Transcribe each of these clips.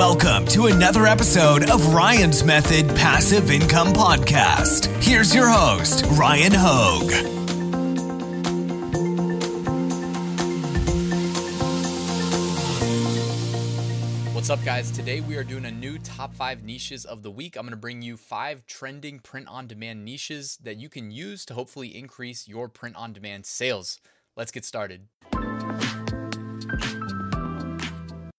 Welcome to another episode of Ryan's Method Passive Income Podcast. Here's your host, Ryan Hogue. What's up, guys? Today we are doing a new top five niches of the week. I'm going to bring you five trending print on demand niches that you can use to hopefully increase your print on demand sales. Let's get started.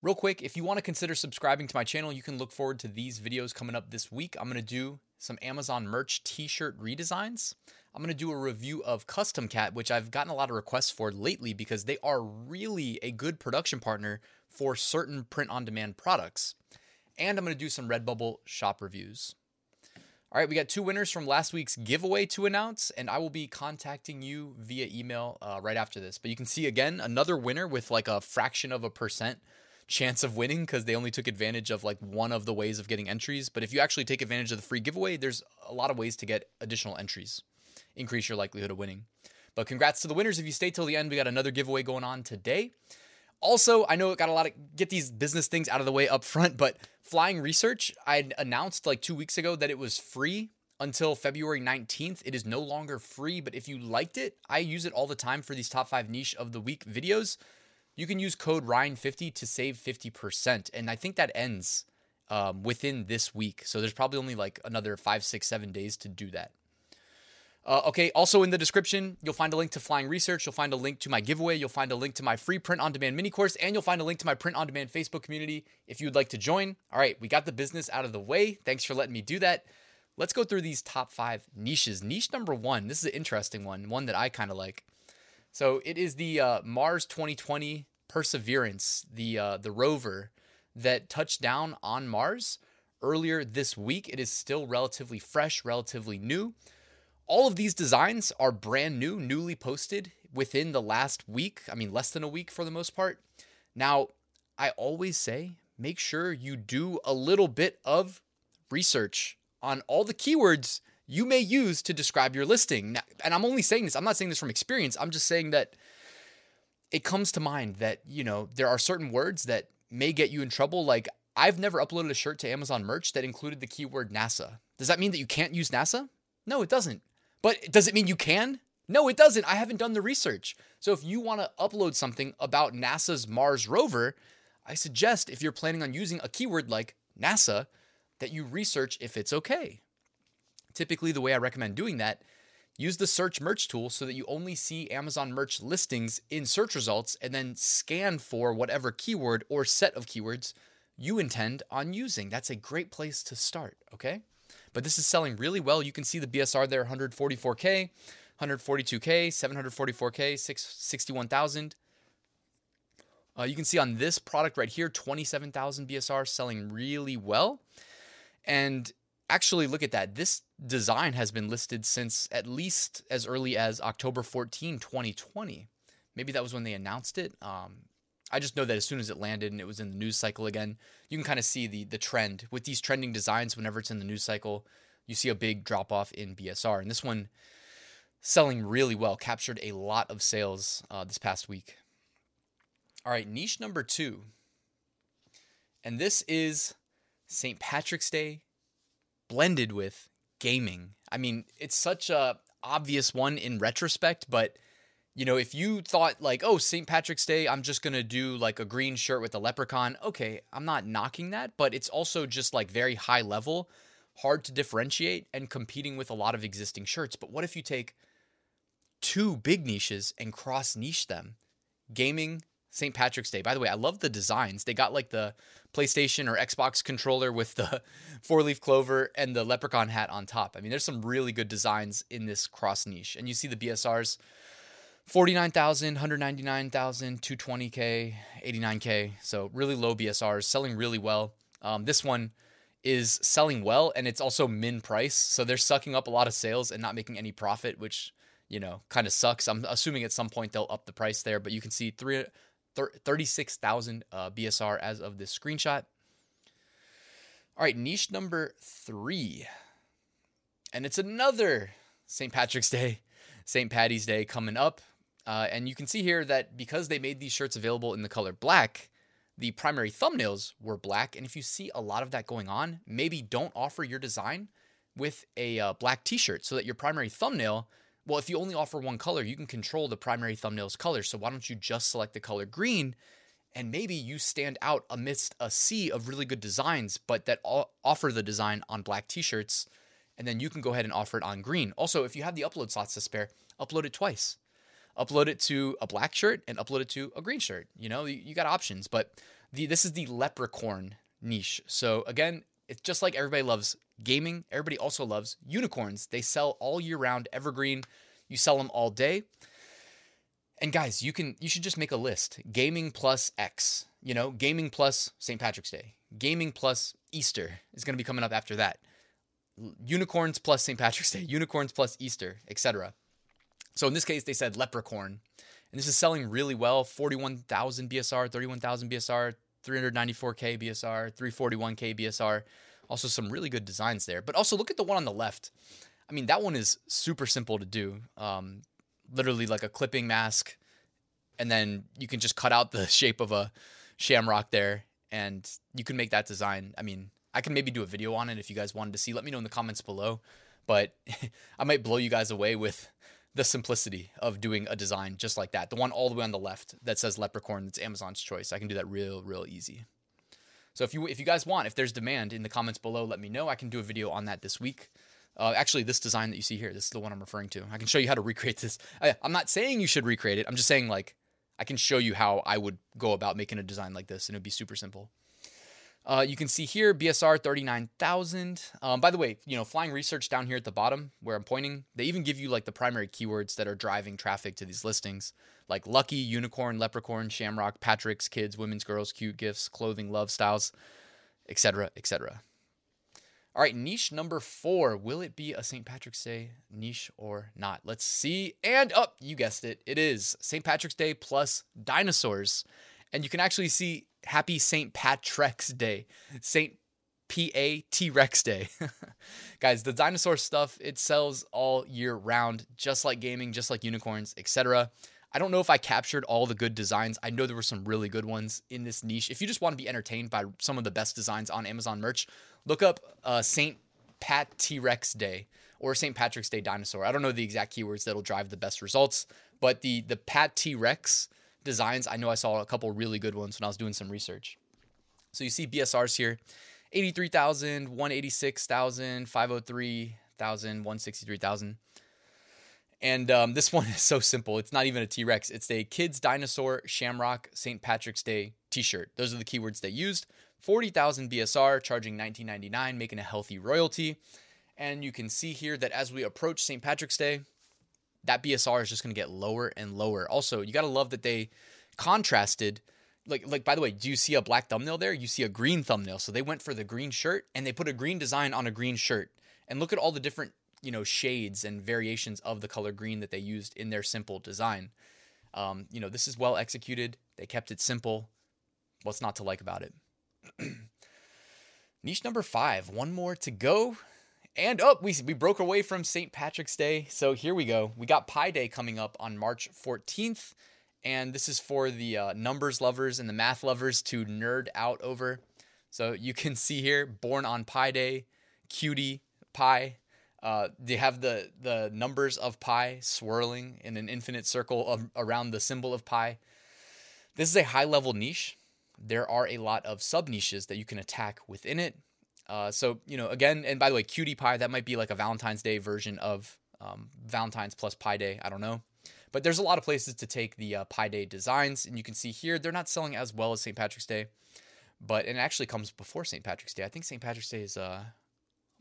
Real quick, if you want to consider subscribing to my channel, you can look forward to these videos coming up this week. I'm going to do some Amazon merch t shirt redesigns. I'm going to do a review of CustomCat, which I've gotten a lot of requests for lately because they are really a good production partner for certain print on demand products. And I'm going to do some Redbubble shop reviews. All right, we got two winners from last week's giveaway to announce, and I will be contacting you via email uh, right after this. But you can see again another winner with like a fraction of a percent chance of winning because they only took advantage of like one of the ways of getting entries. But if you actually take advantage of the free giveaway, there's a lot of ways to get additional entries, increase your likelihood of winning. But congrats to the winners. If you stay till the end, we got another giveaway going on today. Also, I know it got a lot of get these business things out of the way up front, but Flying Research, I announced like two weeks ago that it was free until February 19th. It is no longer free, but if you liked it, I use it all the time for these top five niche of the week videos you can use code Ryan50 to save 50%. And I think that ends um, within this week. So there's probably only like another five, six, seven days to do that. Uh, okay, also in the description, you'll find a link to Flying Research. You'll find a link to my giveaway. You'll find a link to my free print on demand mini course, and you'll find a link to my print on demand Facebook community if you'd like to join. All right, we got the business out of the way. Thanks for letting me do that. Let's go through these top five niches. Niche number one, this is an interesting one, one that I kind of like. So it is the uh, Mars 2020 Perseverance, the uh, the rover that touched down on Mars earlier this week. It is still relatively fresh, relatively new. All of these designs are brand new, newly posted within the last week. I mean, less than a week for the most part. Now, I always say make sure you do a little bit of research on all the keywords you may use to describe your listing. And I'm only saying this, I'm not saying this from experience. I'm just saying that it comes to mind that, you know, there are certain words that may get you in trouble. Like, I've never uploaded a shirt to Amazon merch that included the keyword NASA. Does that mean that you can't use NASA? No, it doesn't. But does it mean you can? No, it doesn't. I haven't done the research. So if you want to upload something about NASA's Mars rover, I suggest if you're planning on using a keyword like NASA, that you research if it's okay. Typically, the way I recommend doing that Use the search merch tool so that you only see Amazon merch listings in search results and then scan for whatever keyword or set of keywords you intend on using. That's a great place to start, okay? But this is selling really well. You can see the BSR there 144K, 142K, 744K, 61,000. Uh, you can see on this product right here, 27,000 BSR selling really well. And actually look at that. This design has been listed since at least as early as October 14, 2020. Maybe that was when they announced it. Um, I just know that as soon as it landed and it was in the news cycle again, you can kind of see the the trend with these trending designs. Whenever it's in the news cycle, you see a big drop off in BSR, and this one selling really well, captured a lot of sales uh, this past week. All right, niche number two, and this is St. Patrick's Day blended with gaming. I mean, it's such a obvious one in retrospect, but you know, if you thought like, oh, St. Patrick's Day, I'm just gonna do like a green shirt with a leprechaun, okay, I'm not knocking that, but it's also just like very high level, hard to differentiate, and competing with a lot of existing shirts. But what if you take two big niches and cross niche them? Gaming St. Patrick's Day. By the way, I love the designs. They got like the PlayStation or Xbox controller with the four leaf clover and the leprechaun hat on top. I mean, there's some really good designs in this cross niche. And you see the BSRs 49,000, 199,000, 220K, 89K. So really low BSRs, selling really well. Um, this one is selling well and it's also min price. So they're sucking up a lot of sales and not making any profit, which, you know, kind of sucks. I'm assuming at some point they'll up the price there, but you can see three 36,000 uh, BSR as of this screenshot. All right, niche number three. And it's another St. Patrick's Day, St. Patty's Day coming up. Uh, and you can see here that because they made these shirts available in the color black, the primary thumbnails were black. And if you see a lot of that going on, maybe don't offer your design with a uh, black t shirt so that your primary thumbnail, well, if you only offer one color, you can control the primary thumbnail's color. So why don't you just select the color green? And maybe you stand out amidst a sea of really good designs, but that offer the design on black t shirts. And then you can go ahead and offer it on green. Also, if you have the upload slots to spare, upload it twice. Upload it to a black shirt and upload it to a green shirt. You know, you, you got options, but the this is the leprechaun niche. So again, it's just like everybody loves gaming, everybody also loves unicorns. They sell all year round, evergreen. You sell them all day. And guys, you can you should just make a list. Gaming plus X, you know, gaming plus St. Patrick's Day. Gaming plus Easter is going to be coming up after that. Unicorns plus St. Patrick's Day, unicorns plus Easter, etc. So in this case, they said leprechaun. And this is selling really well 41,000 BSR, 31,000 BSR, 394K BSR, 341K BSR. Also, some really good designs there. But also, look at the one on the left. I mean, that one is super simple to do. Um, literally like a clipping mask. And then you can just cut out the shape of a shamrock there and you can make that design. I mean, I can maybe do a video on it if you guys wanted to see. Let me know in the comments below. But I might blow you guys away with the simplicity of doing a design just like that. The one all the way on the left that says leprechaun, that's Amazon's choice. I can do that real, real easy. So if you if you guys want, if there's demand in the comments below, let me know. I can do a video on that this week. Uh, actually, this design that you see here, this is the one I'm referring to. I can show you how to recreate this. I, I'm not saying you should recreate it. I'm just saying like I can show you how I would go about making a design like this, and it'd be super simple. Uh, you can see here BSR 39,000. Um, by the way, you know, flying research down here at the bottom where I'm pointing, they even give you like the primary keywords that are driving traffic to these listings, like lucky, unicorn, leprechaun, shamrock, Patrick's, kids, women's, girls, cute gifts, clothing, love styles, etc., etc. All right, niche number four. Will it be a St. Patrick's Day niche or not? Let's see. And up, oh, you guessed it. It is St. Patrick's Day plus dinosaurs. And you can actually see Happy St. Patrick's Day, St. P A T Rex Day. Guys, the dinosaur stuff, it sells all year round, just like gaming, just like unicorns, etc. I don't know if I captured all the good designs. I know there were some really good ones in this niche. If you just want to be entertained by some of the best designs on Amazon merch, look up uh, St. Pat T Rex Day or St. Patrick's Day dinosaur. I don't know the exact keywords that'll drive the best results, but the the Pat T Rex designs, I know I saw a couple really good ones when I was doing some research. So you see BSRs here 83,000, 186,000, 503,000, 163,000. And um, this one is so simple. It's not even a T Rex. It's a Kids Dinosaur Shamrock St. Patrick's Day t shirt. Those are the keywords they used. 40,000 BSR, charging 19.99, making a healthy royalty. And you can see here that as we approach St. Patrick's Day, that BSR is just going to get lower and lower. Also, you got to love that they contrasted like like by the way, do you see a black thumbnail there? You see a green thumbnail. So they went for the green shirt and they put a green design on a green shirt. And look at all the different, you know, shades and variations of the color green that they used in their simple design. Um, you know, this is well executed. They kept it simple. What's not to like about it? Niche number five, one more to go. And oh, we, we broke away from St. Patrick's Day. So here we go. We got Pi Day coming up on March 14th. And this is for the uh, numbers lovers and the math lovers to nerd out over. So you can see here, born on Pi Day, cutie, pi. Uh, they have the, the numbers of pi swirling in an infinite circle of, around the symbol of pi. This is a high level niche. There are a lot of sub niches that you can attack within it. Uh, so you know, again, and by the way, Cutie Pie that might be like a Valentine's Day version of um, Valentine's plus Pi Day. I don't know, but there's a lot of places to take the uh, Pi Day designs, and you can see here they're not selling as well as St. Patrick's Day, but it actually comes before St. Patrick's Day. I think St. Patrick's Day is uh,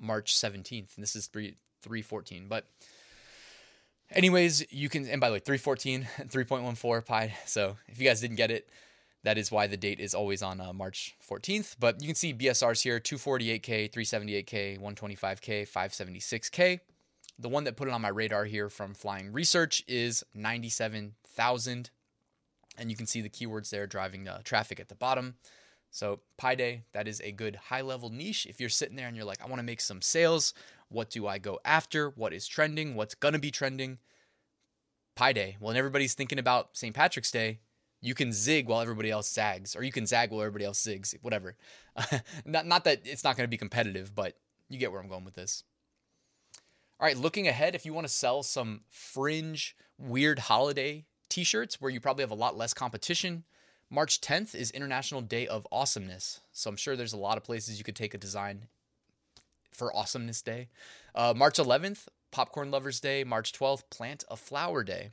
March 17th, and this is three 314. But anyways, you can and by the way, 314 3.14 pi. So if you guys didn't get it, that is why the date is always on uh, March 14th. But you can see BSRs here 248K, 378K, 125K, 576K. The one that put it on my radar here from Flying Research is 97,000. And you can see the keywords there driving uh, traffic at the bottom. So, Pi Day, that is a good high level niche. If you're sitting there and you're like, I want to make some sales, what do I go after? What is trending? What's going to be trending? Pi Day. Well, and everybody's thinking about St. Patrick's Day You can zig while everybody else zags, or you can zag while everybody else zigs, whatever. not, not that it's not going to be competitive, but you get where I'm going with this. All right, looking ahead, if you want to sell some fringe, weird holiday t shirts where you probably have a lot less competition, March 10th is International Day of Awesomeness. So I'm sure there's a lot of places you could take a design for Awesomeness Day. Uh, March 11th, Popcorn Lovers Day. March 12th, Plant a Flower Day.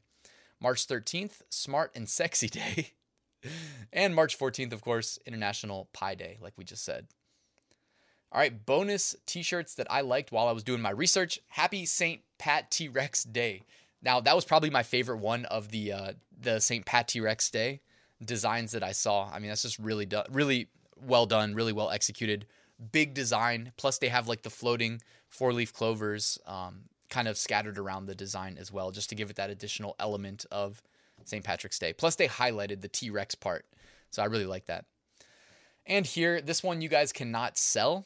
March 13th, Smart and Sexy Day. and March 14th, of course, International Pie Day, like we just said. All right, bonus t shirts that I liked while I was doing my research. Happy St. Pat T Rex Day. Now, that was probably my favorite one of the uh, the St. Pat T Rex Day designs that I saw. I mean, that's just really done, really well done, really well executed. Big design. Plus, they have like the floating four leaf clovers um, kind of scattered around the design as well, just to give it that additional element of St. Patrick's Day. Plus, they highlighted the T Rex part. So I really like that. And here, this one you guys cannot sell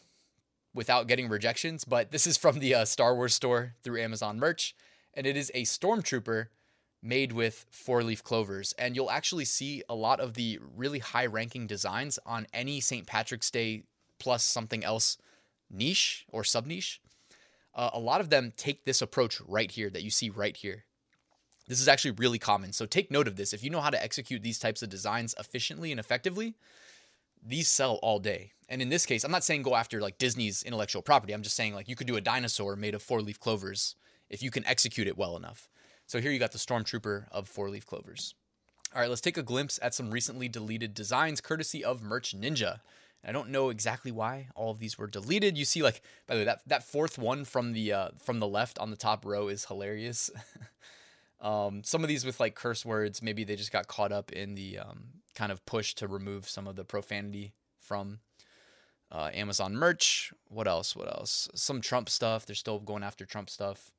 without getting rejections, but this is from the uh, Star Wars store through Amazon merch. And it is a Stormtrooper made with four leaf clovers. And you'll actually see a lot of the really high ranking designs on any St. Patrick's Day plus something else niche or sub niche. Uh, a lot of them take this approach right here that you see right here. This is actually really common. So take note of this. If you know how to execute these types of designs efficiently and effectively, these sell all day. And in this case, I'm not saying go after like Disney's intellectual property. I'm just saying like you could do a dinosaur made of four leaf clovers if you can execute it well enough. So here you got the Stormtrooper of four leaf clovers. All right, let's take a glimpse at some recently deleted designs courtesy of Merch Ninja. I don't know exactly why all of these were deleted. You see, like by the way, that that fourth one from the uh, from the left on the top row is hilarious. um, some of these with like curse words, maybe they just got caught up in the um, kind of push to remove some of the profanity from uh, Amazon merch. What else? What else? Some Trump stuff. They're still going after Trump stuff.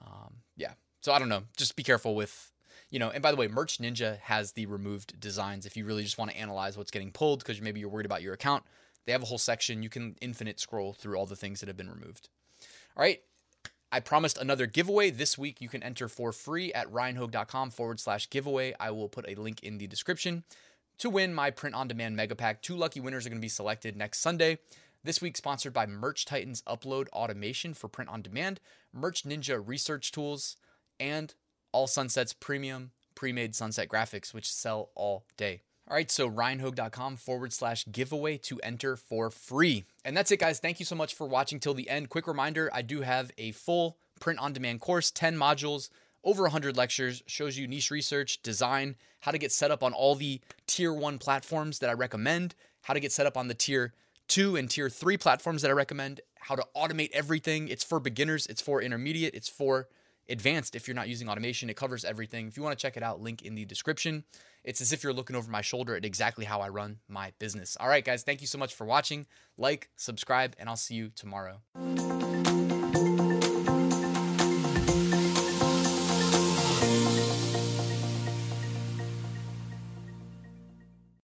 Um, yeah, so I don't know. Just be careful with, you know. And by the way, Merch Ninja has the removed designs. If you really just want to analyze what's getting pulled because maybe you're worried about your account, they have a whole section. You can infinite scroll through all the things that have been removed. All right. I promised another giveaway this week. You can enter for free at ryanhogue.com forward slash giveaway. I will put a link in the description to win my print on demand mega pack. Two lucky winners are going to be selected next Sunday. This week, sponsored by Merch Titans Upload Automation for print on demand, Merch Ninja Research Tools, and All Sunsets Premium pre-made sunset graphics, which sell all day. All right, so ryanhogue.com forward slash giveaway to enter for free. And that's it, guys. Thank you so much for watching till the end. Quick reminder I do have a full print on demand course, 10 modules, over 100 lectures, shows you niche research, design, how to get set up on all the tier one platforms that I recommend, how to get set up on the tier two and tier three platforms that I recommend, how to automate everything. It's for beginners, it's for intermediate, it's for advanced if you're not using automation. It covers everything. If you want to check it out, link in the description. It's as if you're looking over my shoulder at exactly how I run my business. All right, guys, thank you so much for watching. Like, subscribe, and I'll see you tomorrow.